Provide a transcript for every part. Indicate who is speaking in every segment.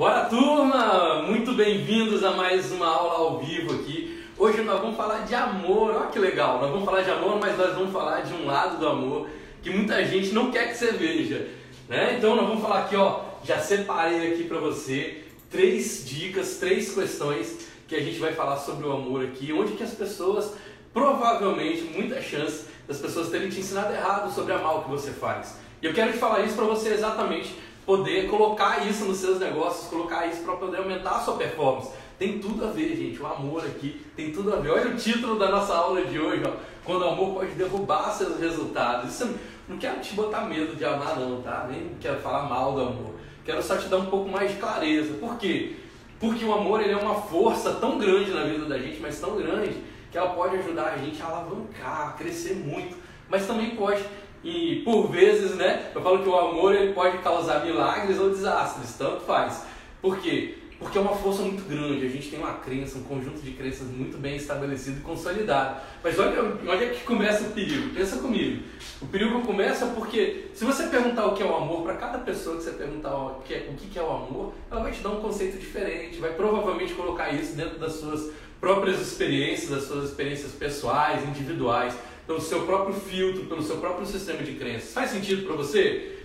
Speaker 1: Bora turma! Muito bem-vindos a mais uma aula ao vivo aqui. Hoje nós vamos falar de amor, olha que legal, nós vamos falar de amor, mas nós vamos falar de um lado do amor que muita gente não quer que você veja. Né? Então nós vamos falar aqui, ó, já separei aqui para você três dicas, três questões que a gente vai falar sobre o amor aqui, onde que as pessoas, provavelmente, muita chance das pessoas terem te ensinado errado sobre o que você faz. E eu quero te falar isso para você exatamente poder colocar isso nos seus negócios, colocar isso para poder aumentar a sua performance. Tem tudo a ver, gente. O amor aqui tem tudo a ver. Olha o título da nossa aula de hoje, ó. Quando o amor pode derrubar seus resultados. Isso não quero te botar medo de amar, não, tá? Nem quero falar mal do amor. Quero só te dar um pouco mais de clareza. Por quê? Porque o amor ele é uma força tão grande na vida da gente, mas tão grande, que ela pode ajudar a gente a alavancar, a crescer muito. Mas também pode e por vezes, né, eu falo que o amor ele pode causar milagres ou desastres, tanto faz. Por quê? Porque é uma força muito grande, a gente tem uma crença, um conjunto de crenças muito bem estabelecido e consolidado. Mas olha, olha que começa o perigo, pensa comigo. O perigo começa porque se você perguntar o que é o amor, para cada pessoa que você perguntar o que, é, o que é o amor, ela vai te dar um conceito diferente, vai provavelmente colocar isso dentro das suas próprias experiências, das suas experiências pessoais, individuais pelo seu próprio filtro, pelo seu próprio sistema de crenças. Faz sentido para você?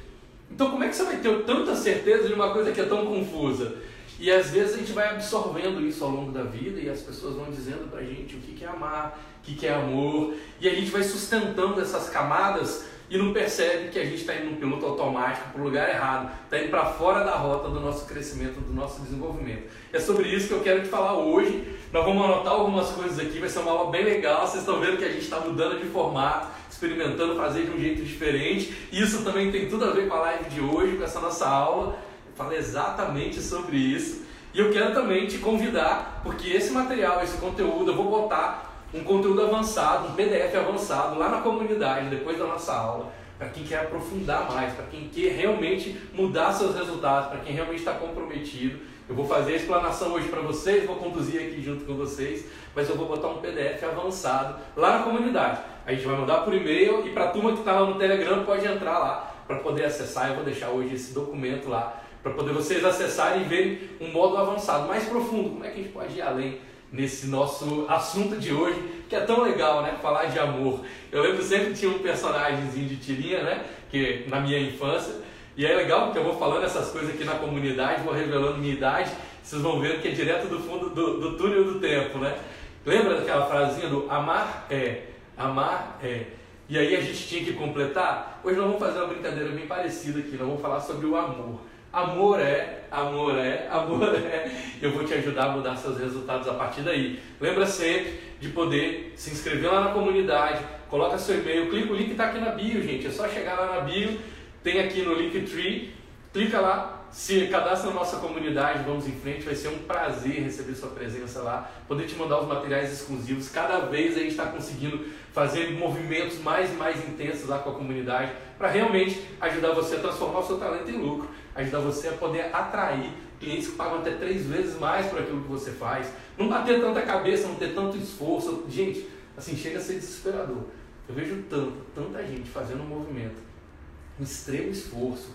Speaker 1: Então, como é que você vai ter tanta certeza de uma coisa que é tão confusa? E às vezes a gente vai absorvendo isso ao longo da vida e as pessoas vão dizendo pra gente o que é amar, o que é amor, e a gente vai sustentando essas camadas e não percebe que a gente está indo num piloto automático para o lugar errado, está indo para fora da rota do nosso crescimento, do nosso desenvolvimento. É sobre isso que eu quero te falar hoje. Nós vamos anotar algumas coisas aqui, vai ser uma aula bem legal. Vocês estão vendo que a gente está mudando de formato, experimentando fazer de um jeito diferente. Isso também tem tudo a ver com a live de hoje, com essa nossa aula. Fala exatamente sobre isso. E eu quero também te convidar, porque esse material, esse conteúdo, eu vou botar um conteúdo avançado, um PDF avançado lá na comunidade, depois da nossa aula, para quem quer aprofundar mais, para quem quer realmente mudar seus resultados, para quem realmente está comprometido. Eu vou fazer a explanação hoje para vocês, vou conduzir aqui junto com vocês, mas eu vou botar um PDF avançado lá na comunidade. A gente vai mandar por e-mail e para a turma que está lá no Telegram pode entrar lá para poder acessar. Eu vou deixar hoje esse documento lá para poder vocês acessarem e verem um modo avançado, mais profundo. Como é que a gente pode ir além nesse nosso assunto de hoje, que é tão legal, né? Falar de amor. Eu lembro sempre tinha um personagemzinho de tirinha, né? Que na minha infância. E é legal porque eu vou falando essas coisas aqui na comunidade, vou revelando minha idade, vocês vão ver que é direto do fundo do, do túnel do tempo, né? Lembra daquela frasinha do amar é, amar é. E aí a gente tinha que completar? Hoje nós vamos fazer uma brincadeira bem parecida aqui, nós vamos falar sobre o amor. Amor é, amor é, amor é. Eu vou te ajudar a mudar seus resultados a partir daí. Lembra sempre de poder se inscrever lá na comunidade, coloca seu e-mail, clica, o link está aqui na bio, gente. É só chegar lá na bio, tem aqui no Linktree, clica lá, se cadastra na nossa comunidade, vamos em frente, vai ser um prazer receber sua presença lá, poder te mandar os materiais exclusivos. Cada vez a gente está conseguindo fazer movimentos mais e mais intensos lá com a comunidade para realmente ajudar você a transformar o seu talento em lucro, ajudar você a poder atrair clientes que pagam até três vezes mais por aquilo que você faz, não bater tanta cabeça, não ter tanto esforço. Gente, assim, chega a ser desesperador. Eu vejo tanto, tanta gente fazendo um movimento, um extremo esforço,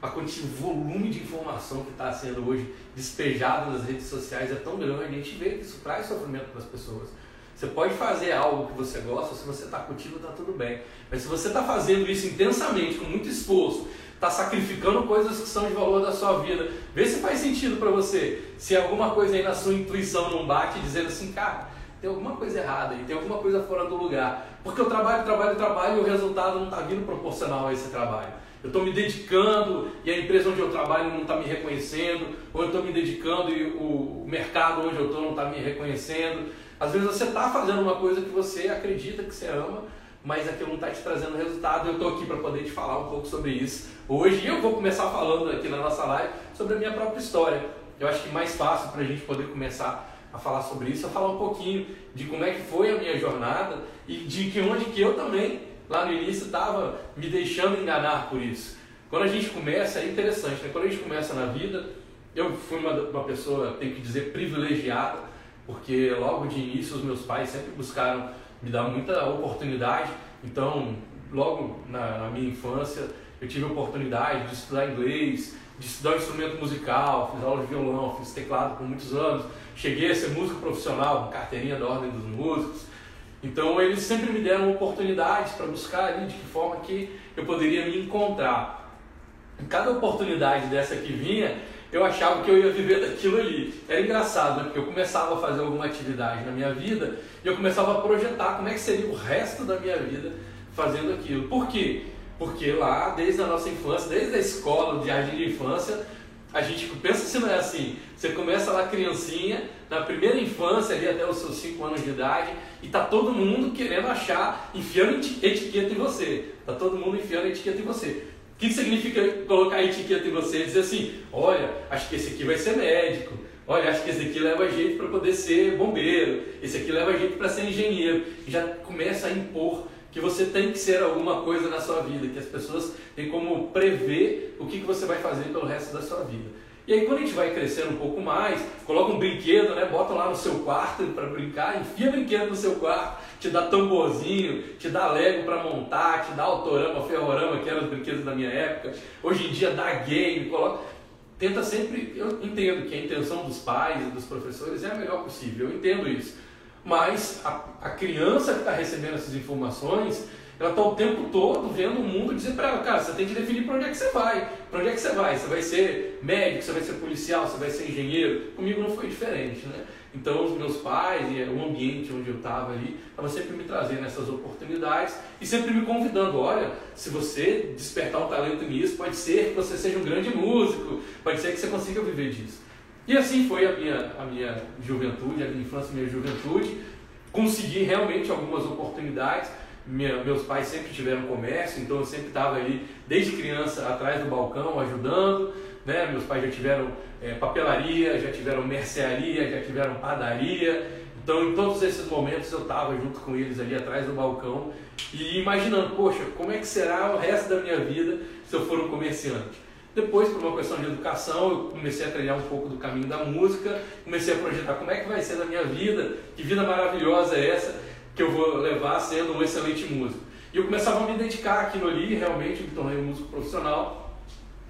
Speaker 1: a quantidade, o volume de informação que está sendo hoje despejado nas redes sociais é tão grande, a gente vê que isso traz sofrimento para as pessoas. Você pode fazer algo que você gosta, se você está curtindo, está tudo bem. Mas se você está fazendo isso intensamente, com muito esforço, está sacrificando coisas que são de valor da sua vida, vê se faz sentido para você. Se alguma coisa aí na sua intuição não bate, dizendo assim, cara, tem alguma coisa errada e tem alguma coisa fora do lugar. Porque eu trabalho, trabalho, trabalho e o resultado não está vindo proporcional a esse trabalho eu estou me dedicando e a empresa onde eu trabalho não está me reconhecendo, ou eu estou me dedicando e o mercado onde eu estou não está me reconhecendo. Às vezes você está fazendo uma coisa que você acredita que você ama, mas aquilo não está te trazendo resultado. Eu estou aqui para poder te falar um pouco sobre isso. Hoje eu vou começar falando aqui na nossa live sobre a minha própria história. Eu acho que mais fácil para a gente poder começar a falar sobre isso é falar um pouquinho de como é que foi a minha jornada e de que onde que eu também lá no início estava me deixando enganar por isso. Quando a gente começa, é interessante, né? quando a gente começa na vida, eu fui uma, uma pessoa, tenho que dizer, privilegiada, porque logo de início os meus pais sempre buscaram me dar muita oportunidade, então logo na, na minha infância eu tive a oportunidade de estudar inglês, de estudar um instrumento musical, fiz aula de violão, fiz teclado por muitos anos, cheguei a ser músico profissional, carteirinha da Ordem dos Músicos. Então eles sempre me deram oportunidades para buscar ali de que forma que eu poderia me encontrar. Em cada oportunidade dessa que vinha, eu achava que eu ia viver daquilo ali. Era engraçado, né? Porque eu começava a fazer alguma atividade na minha vida e eu começava a projetar como é que seria o resto da minha vida fazendo aquilo. Por quê? Porque lá, desde a nossa infância, desde a escola, o jardim de infância, a gente pensa se não é assim. Você começa lá criancinha, na primeira infância, ali até os seus 5 anos de idade, e tá todo mundo querendo achar, enfiando etiqueta em você. Tá todo mundo enfiando etiqueta em você que significa colocar etiqueta em você dizer assim: olha, acho que esse aqui vai ser médico, olha, acho que esse aqui leva jeito para poder ser bombeiro, esse aqui leva jeito para ser engenheiro. E já começa a impor que você tem que ser alguma coisa na sua vida, que as pessoas têm como prever o que, que você vai fazer pelo resto da sua vida. E aí quando a gente vai crescendo um pouco mais, coloca um brinquedo, né? Bota lá no seu quarto para brincar, enfia brinquedo no seu quarto, te dá tamborzinho, te dá Lego para montar, te dá autorama, ferrorama, que eram os brinquedos da minha época. Hoje em dia dá game, coloca. Tenta sempre, eu entendo que a intenção dos pais e dos professores é a melhor possível, eu entendo isso. Mas a, a criança que está recebendo essas informações, ela está o tempo todo vendo o mundo dizer para ela, cara, você tem que definir para onde é que você vai. Para onde é que você vai? Você vai ser médico, você vai ser policial, você vai ser engenheiro? Comigo não foi diferente, né? Então os meus pais e o ambiente onde eu estava ali, estava sempre me trazendo essas oportunidades e sempre me convidando, olha, se você despertar um talento nisso, pode ser que você seja um grande músico, pode ser que você consiga viver disso. E assim foi a minha, a minha juventude, a minha infância, a minha juventude. Consegui realmente algumas oportunidades, minha, meus pais sempre tiveram comércio, então eu sempre estava ali, desde criança, atrás do balcão, ajudando. Né? Meus pais já tiveram é, papelaria, já tiveram mercearia, já tiveram padaria. Então, em todos esses momentos, eu estava junto com eles ali atrás do balcão e imaginando, poxa, como é que será o resto da minha vida se eu for um comerciante? Depois, por uma questão de educação, eu comecei a treinar um pouco do caminho da música, comecei a projetar como é que vai ser na minha vida, que vida maravilhosa é essa que eu vou levar sendo um excelente músico. E eu começava a me dedicar àquilo ali, realmente me tornei um músico profissional.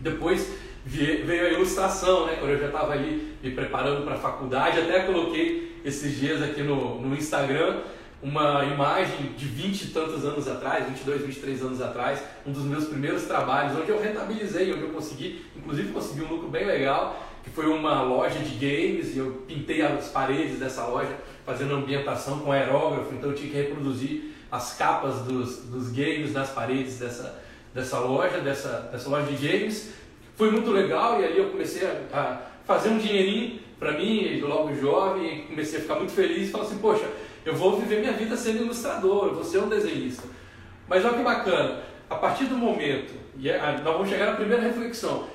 Speaker 1: Depois veio a ilustração, né? Quando eu já estava ali me preparando para a faculdade, até coloquei esses dias aqui no, no Instagram uma imagem de 20 e tantos anos atrás, 22, 23 anos atrás, um dos meus primeiros trabalhos, onde eu rentabilizei, onde eu consegui, inclusive consegui um lucro bem legal, que foi uma loja de games, e eu pintei as paredes dessa loja fazendo ambientação com aerógrafo, então eu tinha que reproduzir as capas dos, dos games nas paredes dessa, dessa loja, dessa, dessa loja de games. Foi muito legal e aí eu comecei a, a fazer um dinheirinho para mim, logo jovem, comecei a ficar muito feliz e falei assim, poxa, eu vou viver minha vida sendo ilustrador, eu vou ser um desenhista. Mas olha que bacana, a partir do momento, e é, nós vamos chegar na primeira reflexão,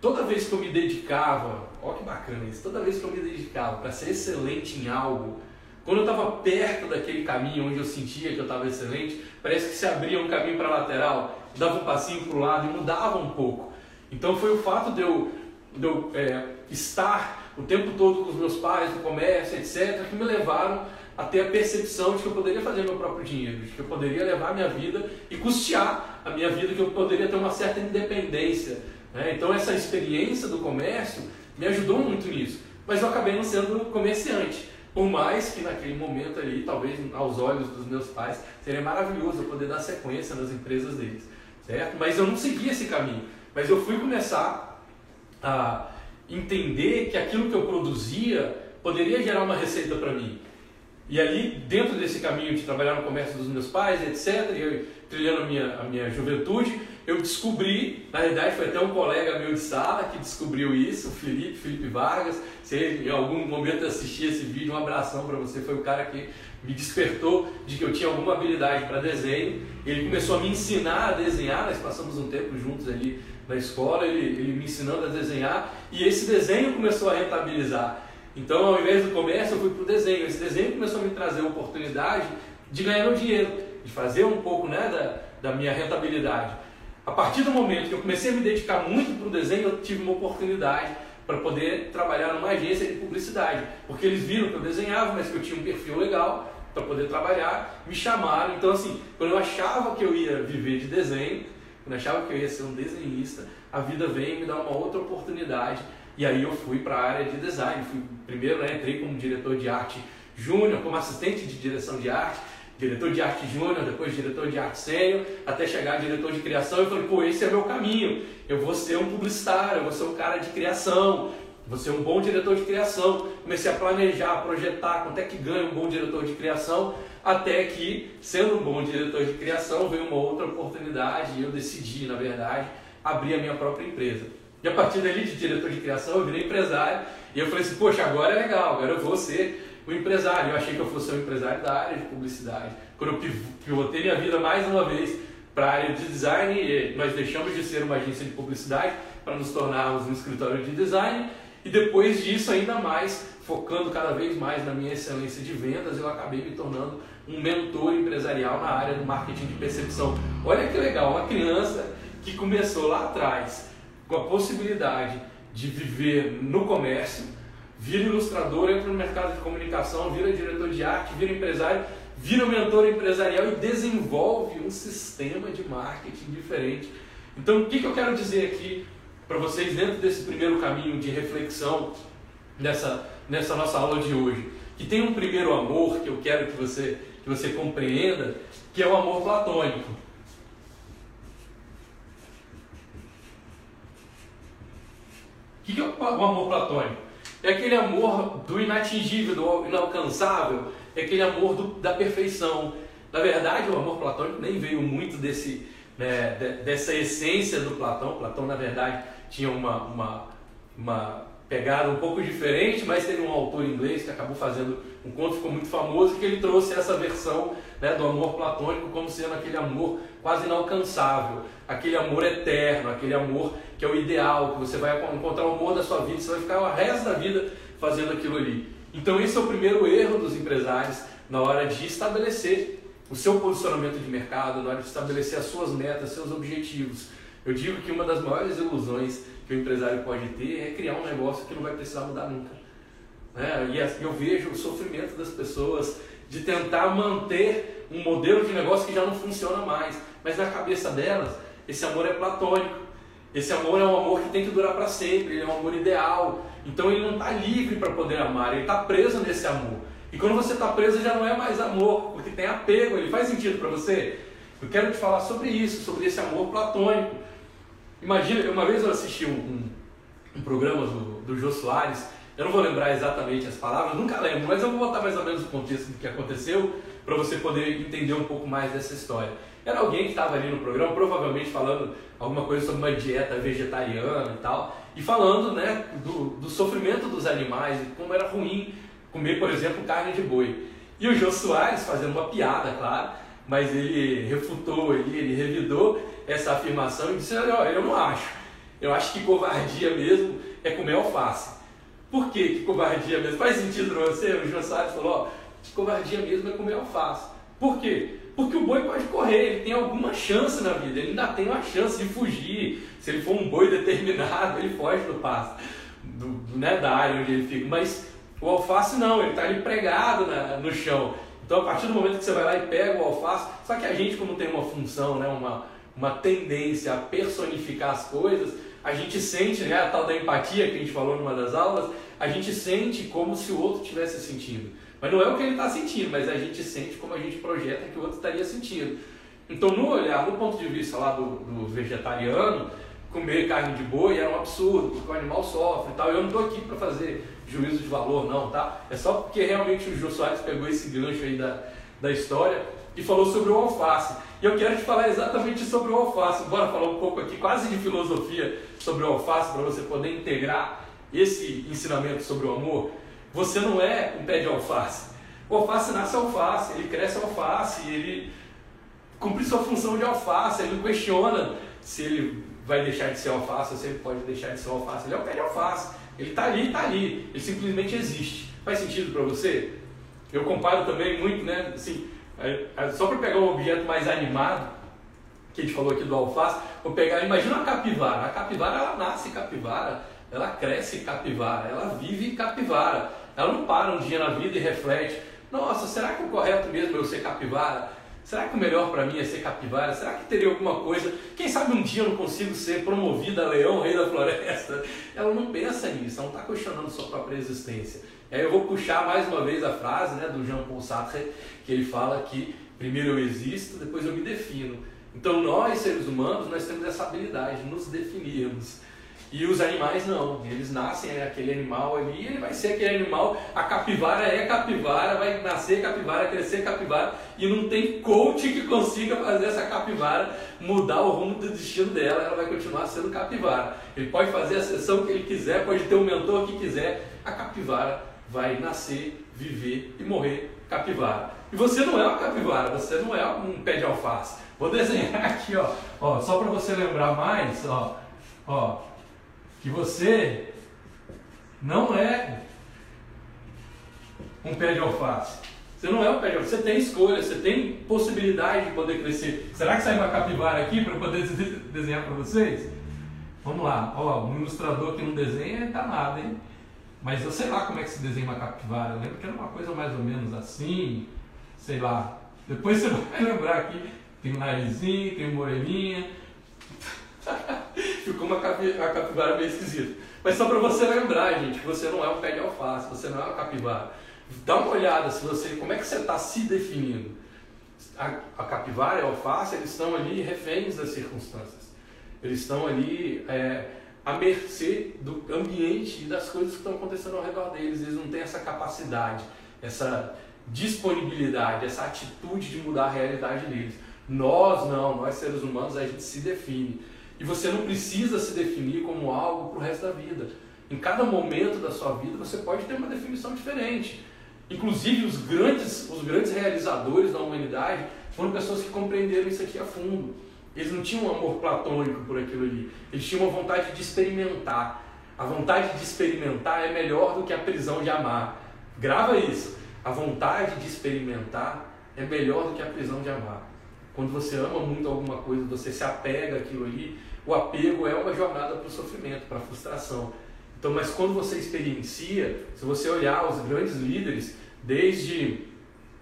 Speaker 1: toda vez que eu me dedicava, olha que bacana isso, toda vez que eu me dedicava para ser excelente em algo, quando eu estava perto daquele caminho onde eu sentia que eu estava excelente, parece que se abria um caminho para a lateral, dava um passinho para o lado e mudava um pouco. Então foi o fato de eu, de eu é, estar o tempo todo com os meus pais, no comércio, etc., que me levaram a ter a percepção de que eu poderia fazer meu próprio dinheiro, de que eu poderia levar a minha vida e custear a minha vida, que eu poderia ter uma certa independência. Né? Então essa experiência do comércio me ajudou muito nisso, mas eu acabei não sendo comerciante. Por mais que naquele momento ali, talvez aos olhos dos meus pais, seria maravilhoso eu poder dar sequência nas empresas deles, certo? Mas eu não segui esse caminho. Mas eu fui começar a entender que aquilo que eu produzia poderia gerar uma receita para mim. E ali, dentro desse caminho de trabalhar no comércio dos meus pais, etc., eu trilhando a minha, a minha juventude, eu descobri, na realidade foi até um colega meu de sala que descobriu isso, o Felipe, Felipe Vargas. Se ele em algum momento assistir esse vídeo, um abração para você, foi o cara que me despertou de que eu tinha alguma habilidade para desenho. Ele começou a me ensinar a desenhar, nós passamos um tempo juntos ali na escola, ele, ele me ensinando a desenhar, e esse desenho começou a rentabilizar. Então, ao invés do comércio, eu fui para o desenho. Esse desenho começou a me trazer a oportunidade de ganhar meu dinheiro, de fazer um pouco né, da, da minha rentabilidade. A partir do momento que eu comecei a me dedicar muito para o desenho, eu tive uma oportunidade para poder trabalhar numa agência de publicidade, porque eles viram que eu desenhava, mas que eu tinha um perfil legal para poder trabalhar, me chamaram. Então, assim, quando eu achava que eu ia viver de desenho, quando eu achava que eu ia ser um desenhista, a vida veio me dar uma outra oportunidade e aí eu fui para a área de design. Fui, primeiro né, entrei como diretor de arte júnior, como assistente de direção de arte, diretor de arte júnior, depois diretor de arte sênior, até chegar diretor de criação. Eu falei, pô, esse é meu caminho. Eu vou ser um publicitário, eu vou ser um cara de criação, vou ser um bom diretor de criação. Comecei a planejar, a projetar quanto é que ganha um bom diretor de criação, até que, sendo um bom diretor de criação, veio uma outra oportunidade e eu decidi, na verdade, abrir a minha própria empresa. E a partir dali, de diretor de criação, eu virei empresário. E eu falei assim, poxa, agora é legal, agora eu vou ser o empresário. Eu achei que eu fosse um empresário da área de publicidade. Quando eu pivotei minha vida mais uma vez para a área de design, nós deixamos de ser uma agência de publicidade para nos tornarmos um escritório de design. E depois disso, ainda mais, focando cada vez mais na minha excelência de vendas, eu acabei me tornando um mentor empresarial na área do marketing de percepção. Olha que legal, uma criança que começou lá atrás com a possibilidade de viver no comércio, vira ilustrador, entra no mercado de comunicação, vira diretor de arte, vira empresário, vira mentor empresarial e desenvolve um sistema de marketing diferente. Então, o que, eu quero dizer aqui para vocês dentro desse primeiro caminho de reflexão nessa, nessa nossa aula de hoje? Que tem um primeiro amor que eu quero que você, que você compreenda, que é o amor platônico. O que é o amor platônico? É aquele amor do inatingível, do inalcançável, é aquele amor do, da perfeição. Na verdade, o amor platônico nem veio muito desse, né, dessa essência do Platão. Platão, na verdade, tinha uma, uma, uma pegada um pouco diferente, mas teve um autor inglês que acabou fazendo um conto ficou muito famoso que ele trouxe essa versão né, do amor platônico como sendo aquele amor quase inalcançável, aquele amor eterno, aquele amor que é o ideal, que você vai encontrar o amor da sua vida, você vai ficar o resto da vida fazendo aquilo ali. Então esse é o primeiro erro dos empresários na hora de estabelecer o seu posicionamento de mercado, na hora de estabelecer as suas metas, seus objetivos. Eu digo que uma das maiores ilusões que o empresário pode ter é criar um negócio que não vai precisar mudar nunca. Né? E assim, eu vejo o sofrimento das pessoas de tentar manter um modelo de negócio que já não funciona mais. Mas na cabeça delas, esse amor é platônico. Esse amor é um amor que tem que durar para sempre, ele é um amor ideal. Então ele não está livre para poder amar, ele está preso nesse amor. E quando você está preso já não é mais amor, porque tem apego, ele faz sentido para você? Eu quero te falar sobre isso, sobre esse amor platônico. Imagina, uma vez eu assisti um, um, um programa do, do Jô Soares, eu não vou lembrar exatamente as palavras, nunca lembro, mas eu vou botar mais ou menos o contexto do que aconteceu para você poder entender um pouco mais dessa história. Era alguém que estava ali no programa, provavelmente falando alguma coisa sobre uma dieta vegetariana e tal, e falando né, do, do sofrimento dos animais e como era ruim comer, por exemplo, carne de boi. E o Jô Soares, fazendo uma piada, claro, mas ele refutou, ele, ele revidou essa afirmação e disse: Olha, eu não acho. Eu acho que covardia mesmo é comer alface. Por que, que covardia mesmo? Faz sentido para você? O João Salles falou: ó, covardia mesmo é comer alface. Por quê? Porque o boi pode correr, ele tem alguma chance na vida, ele ainda tem uma chance de fugir. Se ele for um boi determinado, ele foge do pasto, do, do, né, da área onde ele fica. Mas o alface não, ele está ali pregado na, no chão. Então, a partir do momento que você vai lá e pega o alface, só que a gente, como tem uma função, né, uma, uma tendência a personificar as coisas, a gente sente, né, a tal da empatia que a gente falou numa das aulas, a gente sente como se o outro estivesse sentindo. Mas não é o que ele está sentindo, mas a gente sente como a gente projeta que o outro estaria sentindo. Então, no olhar, no ponto de vista lá do, do vegetariano, comer carne de boi era um absurdo, porque o animal sofre e tal. Eu não estou aqui para fazer juízo de valor, não, tá? É só porque realmente o Jô Soares pegou esse gancho aí da, da história e falou sobre o alface. E eu quero te falar exatamente sobre o alface. Bora falar um pouco aqui, quase de filosofia, sobre o alface, para você poder integrar esse ensinamento sobre o amor. Você não é um pé de alface. O alface nasce alface, ele cresce alface, ele cumpre sua função de alface, ele não questiona se ele vai deixar de ser alface ou se ele pode deixar de ser alface. Ele é um pé de alface. Ele está ali, está ali. Ele simplesmente existe. Faz sentido para você? Eu comparo também muito, né? Assim, só para pegar um objeto mais animado, que a gente falou aqui do alface, vou pegar, imagina uma capivara. A capivara, ela nasce capivara, ela cresce capivara, ela vive capivara. Ela não para um dia na vida e reflete, nossa, será que é o correto mesmo eu ser capivara? Será que o melhor para mim é ser capivara? Será que teria alguma coisa? Quem sabe um dia eu não consigo ser promovida a leão, rei da floresta? Ela não pensa nisso, ela não está questionando sua própria existência. E aí eu vou puxar mais uma vez a frase né, do Jean-Paul Sartre, que ele fala que primeiro eu existo, depois eu me defino. Então nós, seres humanos, nós temos essa habilidade de nos definirmos. E os animais não, eles nascem é aquele animal ali, ele vai ser aquele animal, a capivara é capivara, vai nascer capivara, crescer capivara, e não tem coach que consiga fazer essa capivara mudar o rumo do destino dela, ela vai continuar sendo capivara. Ele pode fazer a sessão que ele quiser, pode ter o mentor que quiser, a capivara vai nascer, viver e morrer capivara. E você não é uma capivara, você não é um pé de alface. Vou desenhar aqui, ó, ó só para você lembrar mais, ó, ó, que você não é um pé de alface. Você não é um pé de alface. Você tem escolha, você tem possibilidade de poder crescer. Será que sai uma capivara aqui para poder desenhar para vocês? Vamos lá. Ó, um ilustrador que não desenha tá nada, hein? Mas eu sei lá como é que se desenha uma capivara. Eu lembro que era uma coisa mais ou menos assim, sei lá. Depois você vai lembrar aqui. Tem um narizinho, tem uma orelhinha. Ficou uma capivara meio esquisita. Mas só para você lembrar, gente, que você não é um pé de alface, você não é uma capivara. Dá uma olhada se você, como é que você está se definindo. A, a, capivara e a alface, eles estão ali reféns das circunstâncias. Eles estão ali é, à mercê do ambiente e das coisas que estão acontecendo ao redor deles. Eles não têm essa capacidade, essa disponibilidade, essa atitude de mudar a realidade deles. Nós não, nós seres humanos, a gente se define. E você não precisa se definir como algo para o resto da vida. Em cada momento da sua vida você pode ter uma definição diferente. Inclusive os grandes, os grandes realizadores da humanidade foram pessoas que compreenderam isso aqui a fundo. Eles não tinham um amor platônico por aquilo ali. Eles tinham uma vontade de experimentar. A vontade de experimentar é melhor do que a prisão de amar. Grava isso. A vontade de experimentar é melhor do que a prisão de amar. Quando você ama muito alguma coisa, você se apega àquilo ali, o apego é uma jornada para o sofrimento, para a frustração. Então, mas quando você experiencia, se você olhar os grandes líderes, desde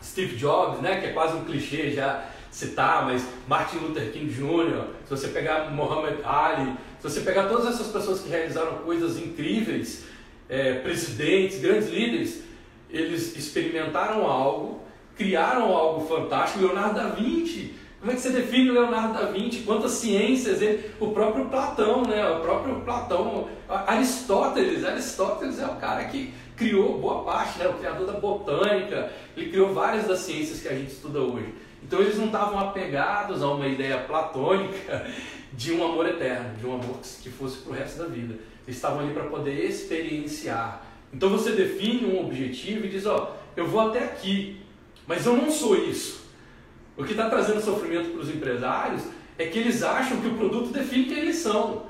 Speaker 1: Steve Jobs, né, que é quase um clichê já citar, mas Martin Luther King Jr., se você pegar Muhammad Ali, se você pegar todas essas pessoas que realizaram coisas incríveis, é, presidentes, grandes líderes, eles experimentaram algo, criaram algo fantástico. Leonardo da Vinci como é que você define Leonardo da Vinci? Quantas ciências ele, o próprio Platão, né? O próprio Platão, Aristóteles, Aristóteles é o cara que criou boa parte, né? O criador da botânica, ele criou várias das ciências que a gente estuda hoje. Então eles não estavam apegados a uma ideia platônica de um amor eterno, de um amor que fosse para o resto da vida. Eles estavam ali para poder experienciar. Então você define um objetivo e diz, ó, eu vou até aqui, mas eu não sou isso. O que está trazendo sofrimento para os empresários é que eles acham que o produto define quem eles são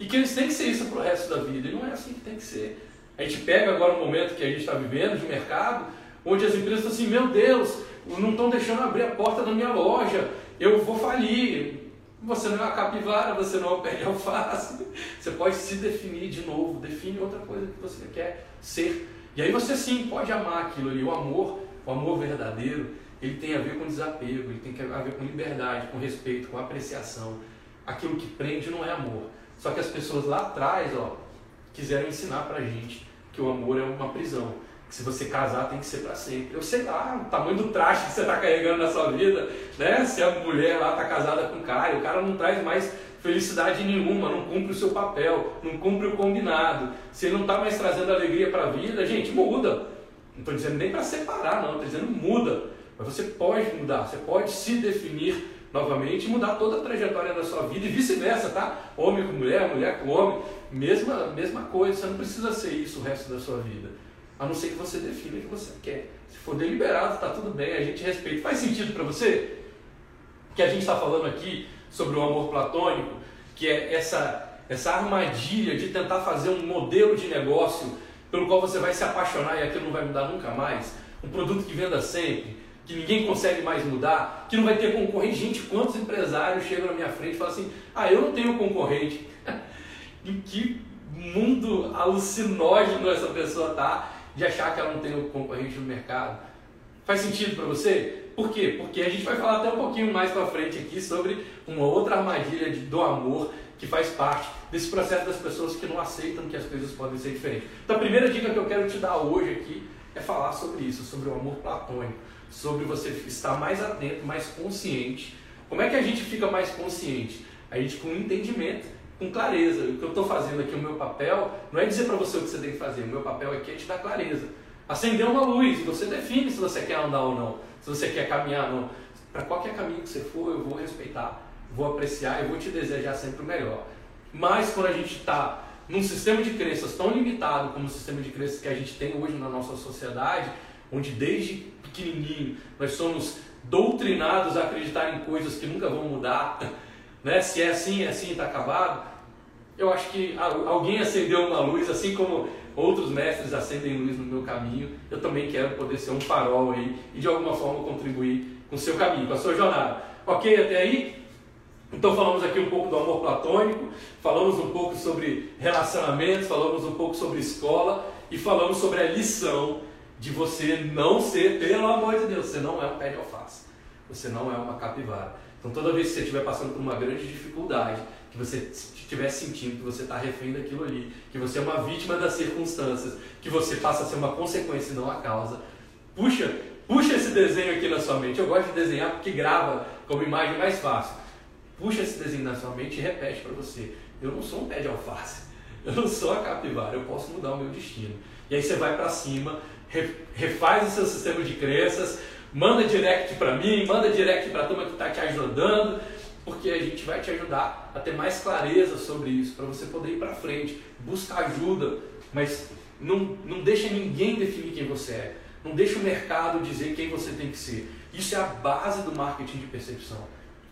Speaker 1: e que eles têm que ser isso para o resto da vida. E não é assim que tem que ser. A gente pega agora o momento que a gente está vivendo de mercado, onde as empresas estão assim: meu Deus, não estão deixando abrir a porta da minha loja, eu vou falir. Você não é uma capivara, você não é uma pé de alface. Você pode se definir de novo, define outra coisa que você quer ser. E aí você sim pode amar aquilo ali, o amor, o amor verdadeiro ele tem a ver com desapego, ele tem a ver com liberdade, com respeito, com apreciação. Aquilo que prende não é amor. Só que as pessoas lá atrás, ó, quiseram ensinar pra gente que o amor é uma prisão. Se você casar tem que ser para sempre. Eu sei lá, o tamanho do traste que você está carregando na sua vida, né? Se a mulher lá está casada com o cara, o cara não traz mais felicidade nenhuma, não cumpre o seu papel, não cumpre o combinado. Se ele não está mais trazendo alegria para a vida, gente, muda. Não estou dizendo nem para separar, não, estou dizendo muda. Mas você pode mudar, você pode se definir novamente e mudar toda a trajetória da sua vida e vice-versa, tá? Homem com mulher, mulher com homem, mesma, mesma coisa, você não precisa ser isso o resto da sua vida. A não ser que você defina o que você quer. Se for deliberado, está tudo bem, a gente respeita. Faz sentido para você? Que a gente está falando aqui sobre o amor platônico, que é essa, essa armadilha de tentar fazer um modelo de negócio pelo qual você vai se apaixonar e aquilo não vai mudar nunca mais. Um produto que venda sempre, que ninguém consegue mais mudar, que não vai ter concorrente. Gente, quantos empresários chegam na minha frente e falam assim: ah, eu não tenho concorrente. em que mundo alucinógeno essa pessoa tá de achar que ela não tem concorrente no mercado? Faz sentido para você? Por quê? Porque a gente vai falar até um pouquinho mais para frente aqui sobre uma outra armadilha de, do amor que faz parte desse processo das pessoas que não aceitam que as coisas podem ser diferentes. Então a primeira dica que eu quero te dar hoje aqui é falar sobre isso, sobre o amor platônico, sobre você estar mais atento, mais consciente. Como é que a gente fica mais consciente? A gente com entendimento, com clareza. O que eu estou fazendo aqui, o meu papel, não é dizer para você o que você tem que fazer, o meu papel aqui é te dar clareza. Acender uma luz você define se você quer andar ou não, se você quer caminhar ou não. Para qualquer caminho que você for, eu vou respeitar, vou apreciar e vou te desejar sempre o melhor. Mas quando a gente está num sistema de crenças tão limitado como o sistema de crenças que a gente tem hoje na nossa sociedade, onde desde pequenininho nós somos doutrinados a acreditar em coisas que nunca vão mudar, né? se é assim, é assim, está acabado. Eu acho que alguém acendeu uma luz, assim como outros mestres acendem luz no meu caminho, eu também quero poder ser um farol aí e de alguma forma contribuir com o seu caminho, com a sua jornada. Ok até aí? Então falamos aqui um pouco do amor platônico, falamos um pouco sobre relacionamentos, falamos um pouco sobre escola e falamos sobre a lição de você não ser, pelo amor de Deus, você não é um pé de alface, você não é uma capivara. Então toda vez que você estiver passando por uma grande dificuldade, que você estiver sentindo que você está refém daquilo ali, que você é uma vítima das circunstâncias, que você passa a ser uma consequência e não a causa, puxa, puxa esse desenho aqui na sua mente. Eu gosto de desenhar porque grava como imagem mais fácil puxa esse desenho na sua mente e repete para você: eu não sou um pé de alface, eu não sou a capivara, eu posso mudar o meu destino. E aí você vai para cima, refaz o seu sistema de crenças, manda direct para mim, manda direct para a turma que está te ajudando, porque a gente vai te ajudar a ter mais clareza sobre isso, para você poder ir para frente, buscar ajuda, mas não, não deixa ninguém definir quem você é. Não deixa o mercado dizer quem você tem que ser. Isso é a base do marketing de percepção.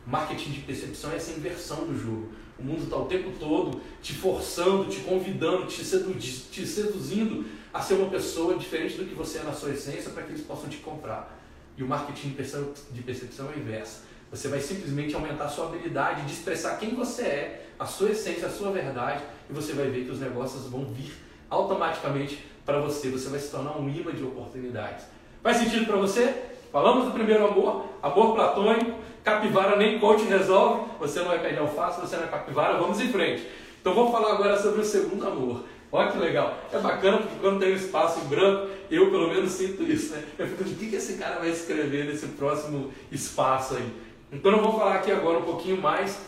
Speaker 1: Marketing de percepção é essa inversão do jogo. O mundo está o tempo todo te forçando, te convidando, te, te seduzindo a ser uma pessoa diferente do que você é na sua essência para que eles possam te comprar. E o marketing de percepção é inverso. Você vai simplesmente aumentar a sua habilidade de expressar quem você é, a sua essência, a sua verdade, e você vai ver que os negócios vão vir automaticamente para você. Você vai se tornar um imã de oportunidades. Faz sentido para você? Falamos do primeiro amor, amor platônico, capivara nem coach resolve, você não é pé de alface, você não é capivara, vamos em frente. Então vamos falar agora sobre o segundo amor. Olha que legal. É bacana porque quando tem um espaço branco, eu pelo menos sinto isso, né? Eu fico, o que, que esse cara vai escrever nesse próximo espaço aí? Então eu vou falar aqui agora um pouquinho mais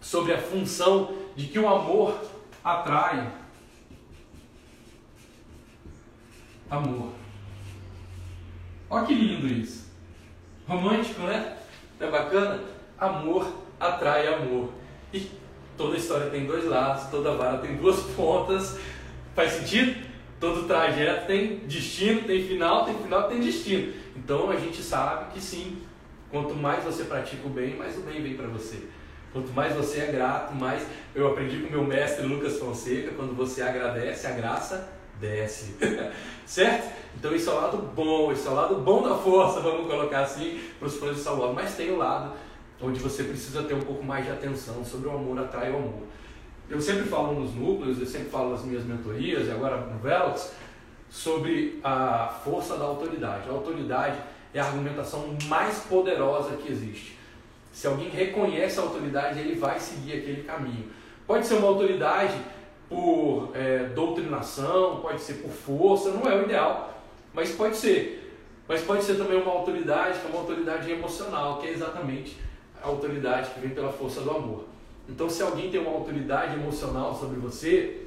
Speaker 1: sobre a função de que o amor atrai amor. Olha que lindo isso. Romântico, né? É bacana? Amor atrai amor. E toda história tem dois lados, toda vara tem duas pontas. Faz sentido? Todo trajeto tem destino, tem final, tem final, tem destino. Então a gente sabe que sim, quanto mais você pratica o bem, mais o bem vem para você. Quanto mais você é grato, mais eu aprendi com meu mestre Lucas Fonseca, quando você agradece, a graça desce. certo? Então isso é o lado bom, isso é o lado bom da força, vamos colocar assim, para os fãs de Star Mas tem o lado onde você precisa ter um pouco mais de atenção sobre o amor atrai o amor. Eu sempre falo nos núcleos, eu sempre falo nas minhas mentorias e agora no Velox, sobre a força da autoridade. A autoridade é a argumentação mais poderosa que existe. Se alguém reconhece a autoridade, ele vai seguir aquele caminho. Pode ser uma autoridade por é, doutrinação, pode ser por força, não é o ideal, mas pode ser. Mas pode ser também uma autoridade que é uma autoridade emocional, que é exatamente autoridade que vem pela força do amor. Então, se alguém tem uma autoridade emocional sobre você,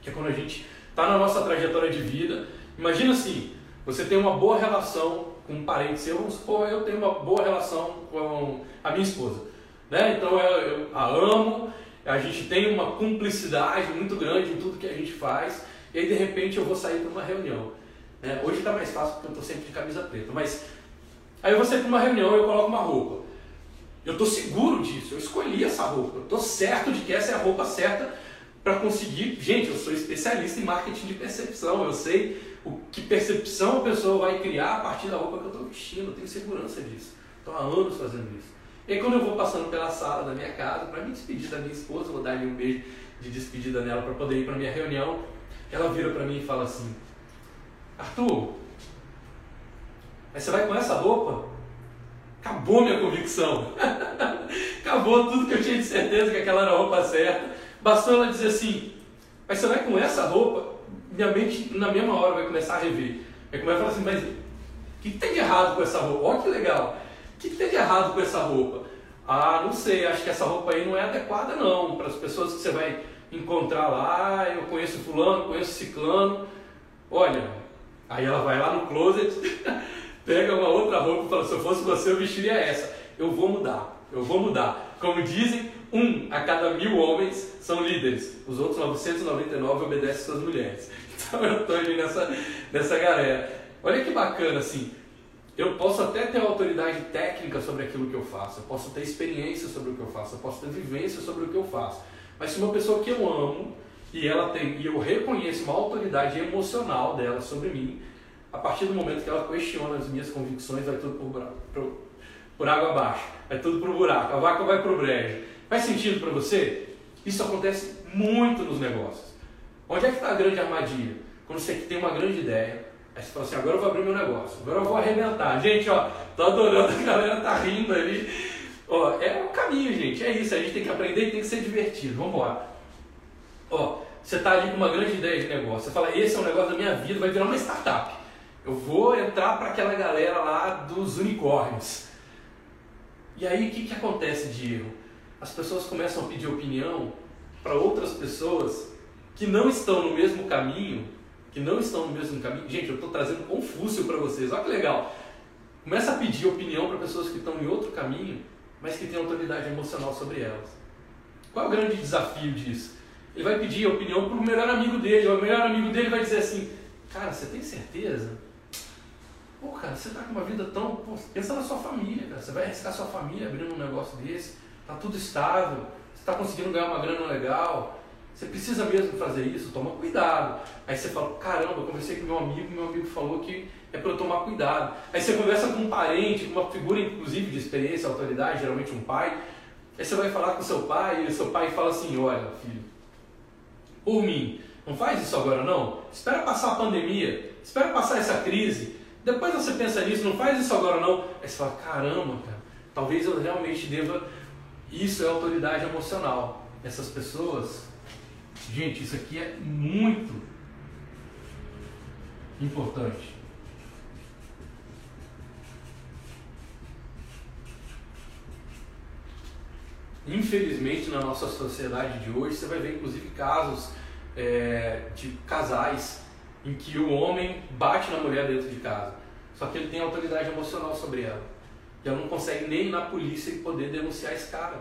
Speaker 1: que é quando a gente está na nossa trajetória de vida, imagina assim: você tem uma boa relação com um parente seu, vamos supor, eu tenho uma boa relação com a minha esposa. Né? Então, eu, eu a amo, a gente tem uma cumplicidade muito grande em tudo que a gente faz, e aí de repente eu vou sair para uma reunião. Né? Hoje está mais fácil porque eu estou sempre de camisa preta, mas aí eu vou sair para uma reunião e eu coloco uma roupa. Eu estou seguro disso, eu escolhi essa roupa, eu estou certo de que essa é a roupa certa para conseguir. Gente, eu sou especialista em marketing de percepção, eu sei o que percepção a pessoa vai criar a partir da roupa que eu estou vestindo, eu tenho segurança disso. Estou há anos fazendo isso. E aí, quando eu vou passando pela sala da minha casa, para me despedir da minha esposa, vou dar ali um beijo de despedida nela para poder ir para minha reunião, ela vira para mim e fala assim: Arthur, Aí você vai com essa roupa, acabou minha convicção. acabou tudo que eu tinha de certeza que aquela era a roupa certa. Bastou ela dizer assim, mas você vai com essa roupa, minha mente na mesma hora vai começar a rever. Vai começar a falar assim, mas o que, que tem de errado com essa roupa? Olha que legal. O que, que tem de errado com essa roupa? Ah, não sei, acho que essa roupa aí não é adequada não, para as pessoas que você vai encontrar lá, eu conheço fulano, conheço ciclano. Olha, aí ela vai lá no closet, pega uma outra roupa e fala, se eu fosse você eu vestiria essa. Eu vou mudar, eu vou mudar. Como dizem, um a cada mil homens são líderes, os outros 999 obedecem suas mulheres. Então eu estou ali nessa, nessa galera. Olha que bacana assim. Eu posso até ter autoridade técnica sobre aquilo que eu faço, eu posso ter experiência sobre o que eu faço, eu posso ter vivência sobre o que eu faço. Mas se uma pessoa que eu amo e ela tem e eu reconheço uma autoridade emocional dela sobre mim, a partir do momento que ela questiona as minhas convicções, vai tudo por, por, por água abaixo, vai tudo para o buraco, a vaca vai para o brejo. Faz sentido para você? Isso acontece muito nos negócios. Onde é que está a grande armadilha? Quando você tem uma grande ideia, aí você fala assim, agora eu vou abrir meu negócio, agora eu vou arrebentar. Gente, ó, tô adorando, a galera tá rindo ali. Ó, é o caminho, gente, é isso, a gente tem que aprender e tem que ser divertido. Vamos embora. Ó, você está ali com uma grande ideia de negócio, você fala, esse é um negócio da minha vida, vai virar uma startup. Eu vou entrar para aquela galera lá dos unicórnios. E aí o que, que acontece de erro? As pessoas começam a pedir opinião para outras pessoas que não estão no mesmo caminho, que não estão no mesmo caminho. Gente, eu estou trazendo Confúcio para vocês, olha que legal. Começa a pedir opinião para pessoas que estão em outro caminho, mas que têm autoridade emocional sobre elas. Qual é o grande desafio disso? Ele vai pedir opinião para o melhor amigo dele, o melhor amigo dele vai dizer assim: Cara, você tem certeza? Pô, cara, você está com uma vida tão. Pô, pensa na sua família, cara. Você vai arriscar sua família abrindo um negócio desse, tá tudo estável, você está conseguindo ganhar uma grana legal. Você precisa mesmo fazer isso? Toma cuidado. Aí você fala, caramba, eu conversei com meu amigo, meu amigo falou que é para eu tomar cuidado. Aí você conversa com um parente, com uma figura inclusive de experiência, autoridade, geralmente um pai. Aí você vai falar com seu pai, e seu pai fala assim, olha filho, por mim, não faz isso agora não. Espera passar a pandemia, espera passar essa crise. Depois você pensa nisso, não faz isso agora não. Aí você fala, caramba, cara, talvez eu realmente deva. Isso é autoridade emocional. Essas pessoas Gente, isso aqui é muito importante. Infelizmente, na nossa sociedade de hoje, você vai ver inclusive casos é, de casais em que o homem bate na mulher dentro de casa, só que ele tem autoridade emocional sobre ela. E ela não consegue nem ir na polícia e poder denunciar esse cara.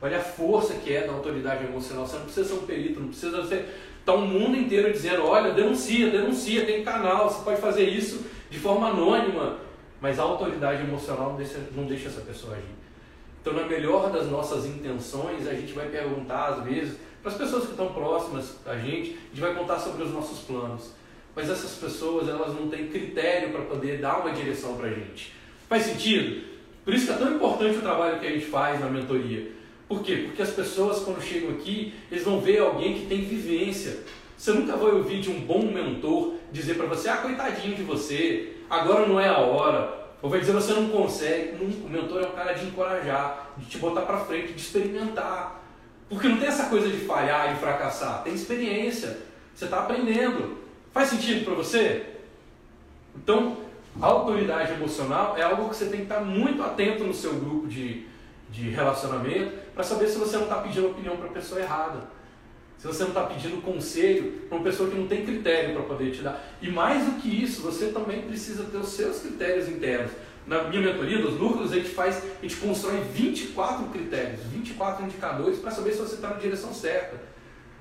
Speaker 1: Olha a força que é da autoridade emocional. Você não precisa ser um perito, não precisa ser. Está o um mundo inteiro dizendo: olha, denuncia, denuncia, tem canal, você pode fazer isso de forma anônima. Mas a autoridade emocional não deixa, não deixa essa pessoa agir. Então, na melhor das nossas intenções, a gente vai perguntar, às vezes, para as pessoas que estão próximas a gente, a gente vai contar sobre os nossos planos. Mas essas pessoas, elas não têm critério para poder dar uma direção para a gente. Faz sentido? Por isso que é tão importante o trabalho que a gente faz na mentoria. Por quê? Porque as pessoas, quando chegam aqui, eles vão ver alguém que tem vivência. Você nunca vai ouvir de um bom mentor dizer para você, ah, coitadinho de você, agora não é a hora. Ou vai dizer, você não consegue. O mentor é um cara de encorajar, de te botar para frente, de experimentar. Porque não tem essa coisa de falhar, de fracassar. Tem experiência. Você está aprendendo. Faz sentido para você? Então, a autoridade emocional é algo que você tem que estar muito atento no seu grupo de, de relacionamento para saber se você não está pedindo opinião para a pessoa errada. Se você não está pedindo conselho para uma pessoa que não tem critério para poder te dar. E mais do que isso, você também precisa ter os seus critérios internos. Na minha mentoria dos núcleos, a gente faz, a gente constrói 24 critérios, 24 indicadores para saber se você está na direção certa.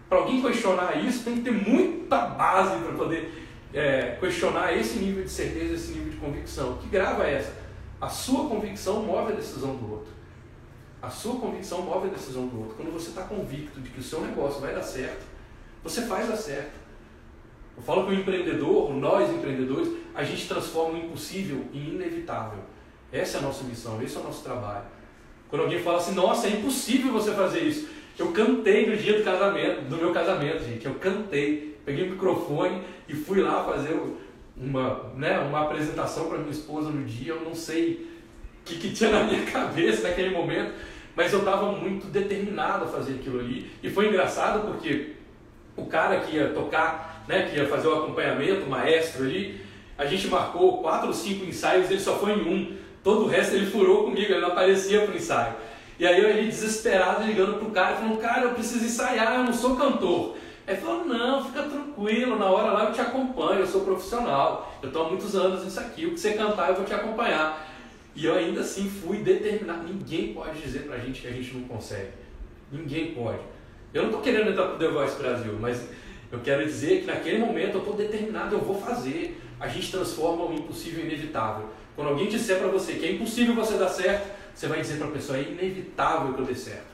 Speaker 1: Para alguém questionar isso, tem que ter muita base para poder é, questionar esse nível de certeza, esse nível de convicção. Que grava é essa? A sua convicção move a decisão do outro. A sua convicção move a decisão do outro. Quando você está convicto de que o seu negócio vai dar certo, você faz dar certo. Eu falo que o empreendedor, nós empreendedores, a gente transforma o impossível em inevitável. Essa é a nossa missão, esse é o nosso trabalho. Quando alguém fala assim, nossa, é impossível você fazer isso. Eu cantei no dia do casamento, do meu casamento, gente. Eu cantei, peguei o microfone e fui lá fazer uma, né, uma apresentação para minha esposa no dia, eu não sei o que, que tinha na minha cabeça naquele momento, mas eu estava muito determinado a fazer aquilo ali. E foi engraçado porque o cara que ia tocar, né, que ia fazer o acompanhamento, o maestro ali, a gente marcou quatro ou cinco ensaios, ele só foi em um. Todo o resto ele furou comigo, ele não aparecia para o ensaio. E aí eu ele desesperado ligando pro cara, falando, cara, eu preciso ensaiar, eu não sou cantor. Aí falou, não, fica tranquilo, na hora lá eu te acompanho, eu sou profissional, eu estou há muitos anos nisso aqui, o que você cantar eu vou te acompanhar. E eu ainda assim fui determinado. Ninguém pode dizer pra gente que a gente não consegue. Ninguém pode. Eu não estou querendo entrar pro The Voice Brasil, mas eu quero dizer que naquele momento eu estou determinado, eu vou fazer. A gente transforma o impossível em inevitável. Quando alguém disser para você que é impossível você dar certo, você vai dizer para a pessoa, é inevitável que eu dê certo.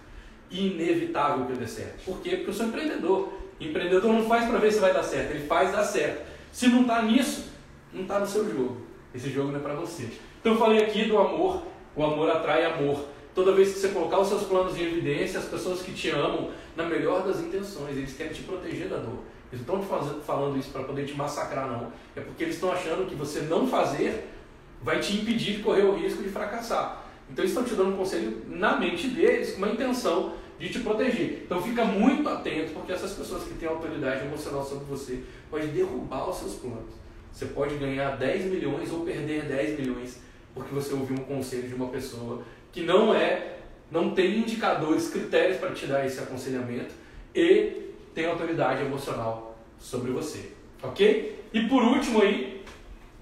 Speaker 1: Inevitável que eu dê certo. Por quê? Porque eu sou empreendedor. Empreendedor não faz para ver se vai dar certo, ele faz dar certo. Se não está nisso, não está no seu jogo. Esse jogo não é para você. Então eu falei aqui do amor, o amor atrai amor. Toda vez que você colocar os seus planos em evidência, as pessoas que te amam, na melhor das intenções, eles querem te proteger da dor. Eles não estão falando isso para poder te massacrar, não. É porque eles estão achando que você não fazer vai te impedir de correr o risco de fracassar. Então eles estão te dando um conselho na mente deles, com uma intenção de te proteger. Então fica muito atento, porque essas pessoas que têm autoridade emocional sobre você podem derrubar os seus planos. Você pode ganhar 10 milhões ou perder 10 milhões porque você ouviu um conselho de uma pessoa que não é, não tem indicadores, critérios para te dar esse aconselhamento e tem autoridade emocional sobre você, ok? E por último aí,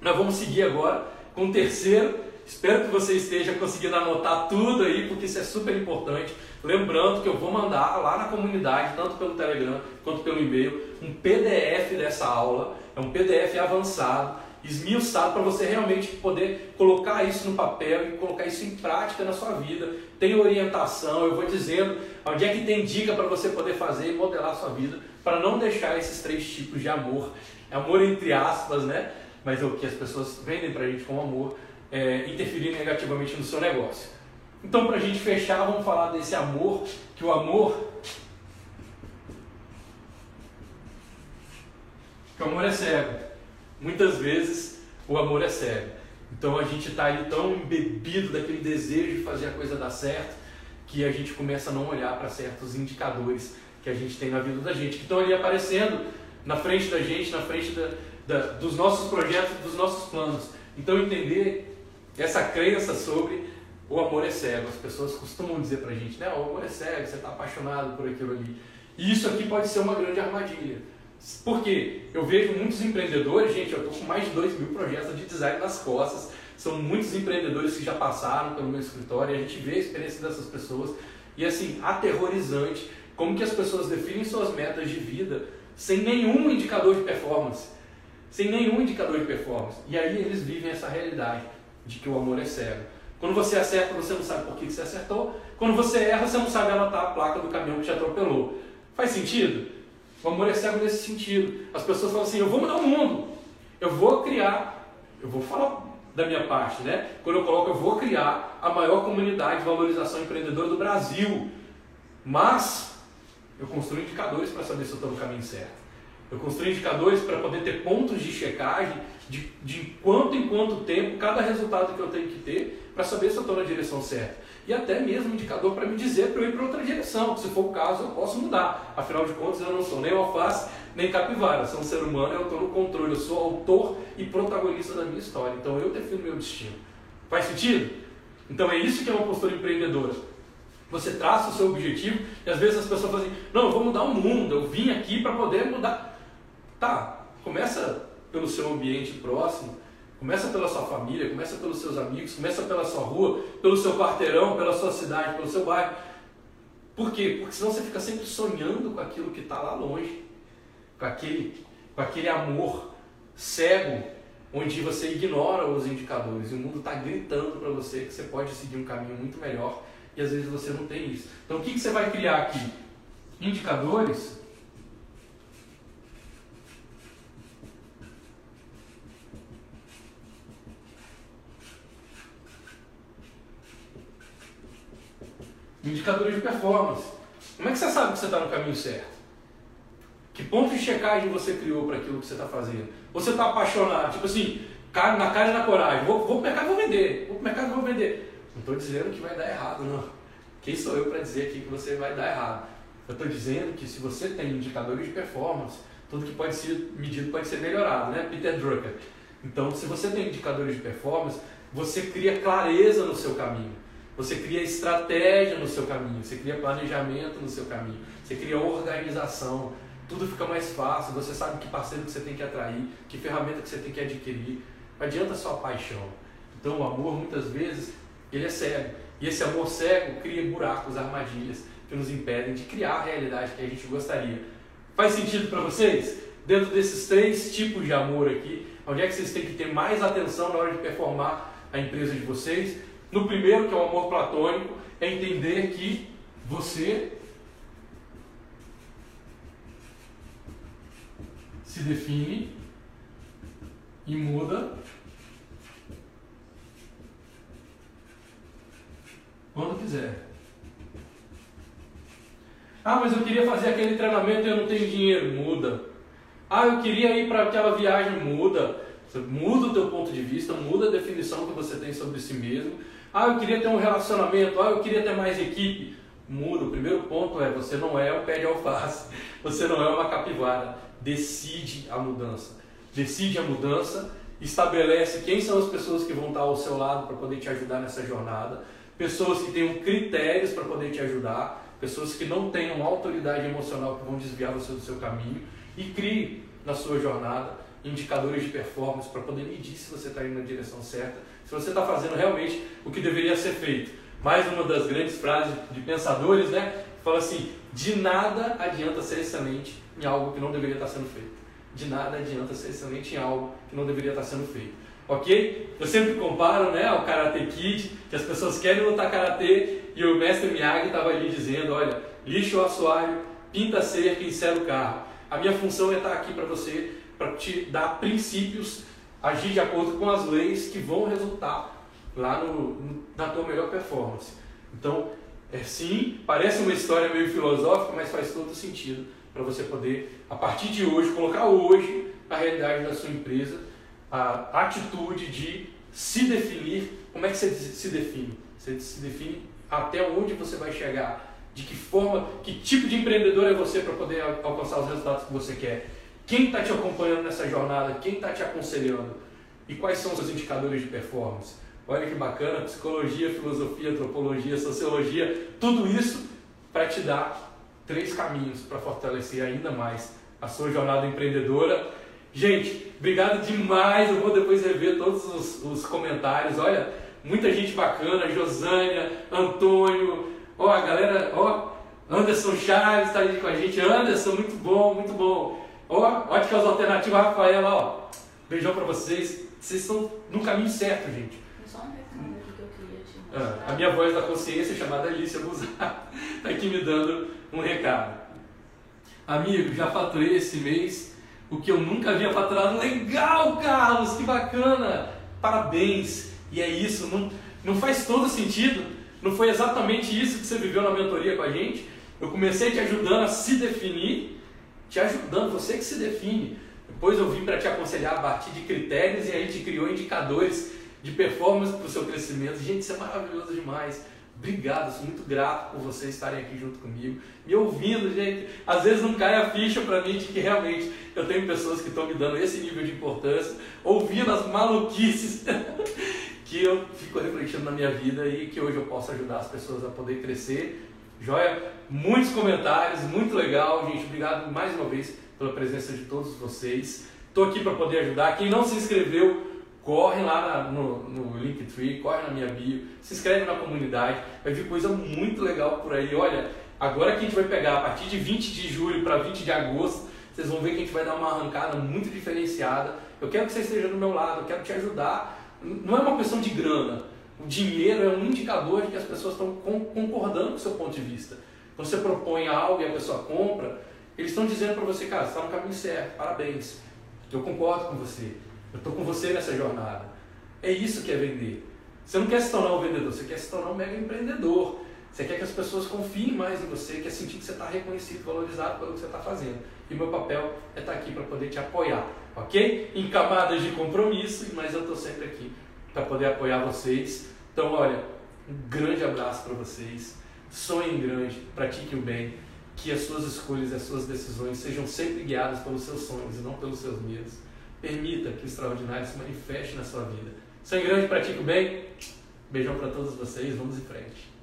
Speaker 1: nós vamos seguir agora com o terceiro. Espero que você esteja conseguindo anotar tudo aí, porque isso é super importante. Lembrando que eu vou mandar lá na comunidade, tanto pelo Telegram quanto pelo e-mail, um PDF dessa aula. É um PDF avançado, esmiuçado, para você realmente poder colocar isso no papel e colocar isso em prática na sua vida. Tem orientação, eu vou dizendo onde é que tem dica para você poder fazer e modelar a sua vida, para não deixar esses três tipos de amor, amor entre aspas, né? Mas é o que as pessoas vendem para a gente como amor, é, interferir negativamente no seu negócio. Então, para a gente fechar, vamos falar desse amor, que o amor. Que o amor é cego. Muitas vezes o amor é cego. Então a gente está ali tão embebido daquele desejo de fazer a coisa dar certo que a gente começa a não olhar para certos indicadores que a gente tem na vida da gente, que estão ali aparecendo na frente da gente, na frente da, da, dos nossos projetos, dos nossos planos. Então entender essa crença sobre o amor é cego. As pessoas costumam dizer pra gente, né? O amor é cego, você está apaixonado por aquilo ali. E isso aqui pode ser uma grande armadilha. Por quê? Eu vejo muitos empreendedores, gente, eu estou com mais de 2 mil projetos de design nas costas. São muitos empreendedores que já passaram pelo meu escritório e a gente vê a experiência dessas pessoas. E assim, aterrorizante como que as pessoas definem suas metas de vida sem nenhum indicador de performance. Sem nenhum indicador de performance. E aí eles vivem essa realidade de que o amor é cego. Quando você acerta, você não sabe por que você acertou. Quando você erra, você não sabe anotar a placa do caminhão que te atropelou. Faz sentido? O amor é cego nesse sentido. As pessoas falam assim: eu vou mudar o mundo. Eu vou criar. Eu vou falar da minha parte, né? Quando eu coloco, eu vou criar a maior comunidade de valorização empreendedora do Brasil. Mas eu construo indicadores para saber se eu estou no caminho certo. Eu construo indicadores para poder ter pontos de checagem de, de quanto em quanto tempo cada resultado que eu tenho que ter para saber se eu estou na direção certa. E até mesmo indicador para me dizer para eu ir para outra direção. Se for o caso, eu posso mudar. Afinal de contas, eu não sou nem alface nem capivara. Eu sou um ser humano, eu estou no controle. Eu sou autor e protagonista da minha história. Então eu defino meu destino. Faz sentido? Então é isso que é uma postura empreendedora. Você traça o seu objetivo e às vezes as pessoas falam assim: não, eu vou mudar o mundo, eu vim aqui para poder mudar. Tá, começa pelo seu ambiente próximo, começa pela sua família, começa pelos seus amigos, começa pela sua rua, pelo seu quarteirão, pela sua cidade, pelo seu bairro. Por quê? Porque senão você fica sempre sonhando com aquilo que está lá longe, com aquele, com aquele amor cego, onde você ignora os indicadores. E o mundo está gritando para você que você pode seguir um caminho muito melhor e às vezes você não tem isso. Então o que, que você vai criar aqui? Indicadores Indicadores de performance. Como é que você sabe que você está no caminho certo? Que ponto de checagem você criou para aquilo que você está fazendo? Você está apaixonado, tipo assim, na cara e na coragem, vou, vou para o mercado e vou vender, vou o mercado vou vender. Não estou dizendo que vai dar errado, não. Quem sou eu para dizer aqui que você vai dar errado? Eu estou dizendo que se você tem indicadores de performance, tudo que pode ser medido pode ser melhorado, né? Peter Drucker. Então, se você tem indicadores de performance, você cria clareza no seu caminho. Você cria estratégia no seu caminho, você cria planejamento no seu caminho, você cria organização, tudo fica mais fácil, você sabe que parceiro que você tem que atrair, que ferramenta que você tem que adquirir. Não adianta só paixão. Então o amor muitas vezes ele é cego. E esse amor cego cria buracos, armadilhas que nos impedem de criar a realidade que a gente gostaria. Faz sentido para vocês? Dentro desses três tipos de amor aqui, onde é que vocês têm que ter mais atenção na hora de performar a empresa de vocês? No primeiro, que é o amor platônico, é entender que você se define e muda quando quiser. Ah, mas eu queria fazer aquele treinamento e eu não tenho dinheiro. Muda. Ah, eu queria ir para aquela viagem. Muda. Você muda o teu ponto de vista, muda a definição que você tem sobre si mesmo. Ah, eu queria ter um relacionamento. Ah, eu queria ter mais equipe. Muda. O primeiro ponto é você não é um pé de alface. Você não é uma capivara decide a mudança. Decide a mudança, estabelece quem são as pessoas que vão estar ao seu lado para poder te ajudar nessa jornada, pessoas que tenham critérios para poder te ajudar, pessoas que não tenham autoridade emocional que vão desviar você do seu caminho e crie na sua jornada indicadores de performance para poder medir se você está indo na direção certa, se você está fazendo realmente o que deveria ser feito. Mais uma das grandes frases de pensadores, né? Fala assim: de nada adianta ser excelente em algo que não deveria estar sendo feito. De nada adianta ser excelente em algo que não deveria estar sendo feito. Ok? Eu sempre comparo né, ao Karate Kid, que as pessoas querem lutar Karatê e o mestre Miyagi estava ali dizendo, olha, lixa o assoalho, pinta a cerca e insera o carro. A minha função é estar aqui para você, para te dar princípios, agir de acordo com as leis que vão resultar lá no, na tua melhor performance. Então, é sim, parece uma história meio filosófica, mas faz todo sentido para você poder, a partir de hoje, colocar hoje na realidade da sua empresa a atitude de se definir. Como é que você se define? Você se define até onde você vai chegar, de que forma, que tipo de empreendedor é você para poder alcançar os resultados que você quer. Quem está te acompanhando nessa jornada? Quem está te aconselhando? E quais são os seus indicadores de performance? Olha que bacana, psicologia, filosofia, antropologia, sociologia, tudo isso para te dar três caminhos para fortalecer ainda mais a sua jornada empreendedora. Gente, obrigado demais. Eu vou depois rever todos os, os comentários. Olha, muita gente bacana, Josânia, Antônio, ó, a galera, ó, Anderson Chaves está aí com a gente. Anderson, muito bom, muito bom. Ó, Óticas Alternativas, Rafaela, ó. Beijão para vocês. Vocês estão no caminho certo, gente.
Speaker 2: Só um recado que eu queria te
Speaker 1: ah, a minha voz da consciência, chamada Alicia Buzar, está aqui me dando um recado. Amigo, já faturei esse mês o que eu nunca havia faturado. Legal, Carlos, que bacana! Parabéns! E é isso, não, não faz todo sentido? Não foi exatamente isso que você viveu na mentoria com a gente? Eu comecei te ajudando a se definir, te ajudando, você que se define. Depois eu vim para te aconselhar a partir de critérios e a gente criou indicadores de performance para o seu crescimento. Gente, isso é maravilhoso demais. Obrigado, sou muito grato por vocês estarem aqui junto comigo, me ouvindo, gente. Às vezes não cai a ficha para mim de que realmente eu tenho pessoas que estão me dando esse nível de importância, ouvindo as maluquices que eu fico refletindo na minha vida e que hoje eu posso ajudar as pessoas a poder crescer. Joia? Muitos comentários, muito legal, gente. Obrigado mais uma vez pela presença de todos vocês. Estou aqui para poder ajudar. Quem não se inscreveu, corre lá na, no, no Linktree, corre na minha bio, se inscreve na comunidade, vai vir coisa muito legal por aí. Olha, agora que a gente vai pegar a partir de 20 de julho para 20 de agosto, vocês vão ver que a gente vai dar uma arrancada muito diferenciada. Eu quero que você esteja do meu lado, eu quero te ajudar. Não é uma questão de grana. O dinheiro é um indicador de que as pessoas estão concordando com o seu ponto de vista. Quando você propõe algo e a pessoa compra, eles estão dizendo para você, cara, você está no caminho certo, parabéns. Eu concordo com você. Eu estou com você nessa jornada. É isso que é vender. Você não quer se tornar um vendedor, você quer se tornar um mega empreendedor. Você quer que as pessoas confiem mais em você, quer sentir que você está reconhecido, valorizado pelo que você está fazendo. e meu papel é estar aqui para poder te apoiar, ok? Em camadas de compromisso, mas eu estou sempre aqui para poder apoiar vocês. Então, olha, um grande abraço para vocês. Sonhem grande, pratique o bem, que as suas escolhas e as suas decisões sejam sempre guiadas pelos seus sonhos e não pelos seus medos. Permita que o extraordinário se manifeste na sua vida. Sonhe grande, pratique o bem. Beijão para todos vocês, vamos em frente.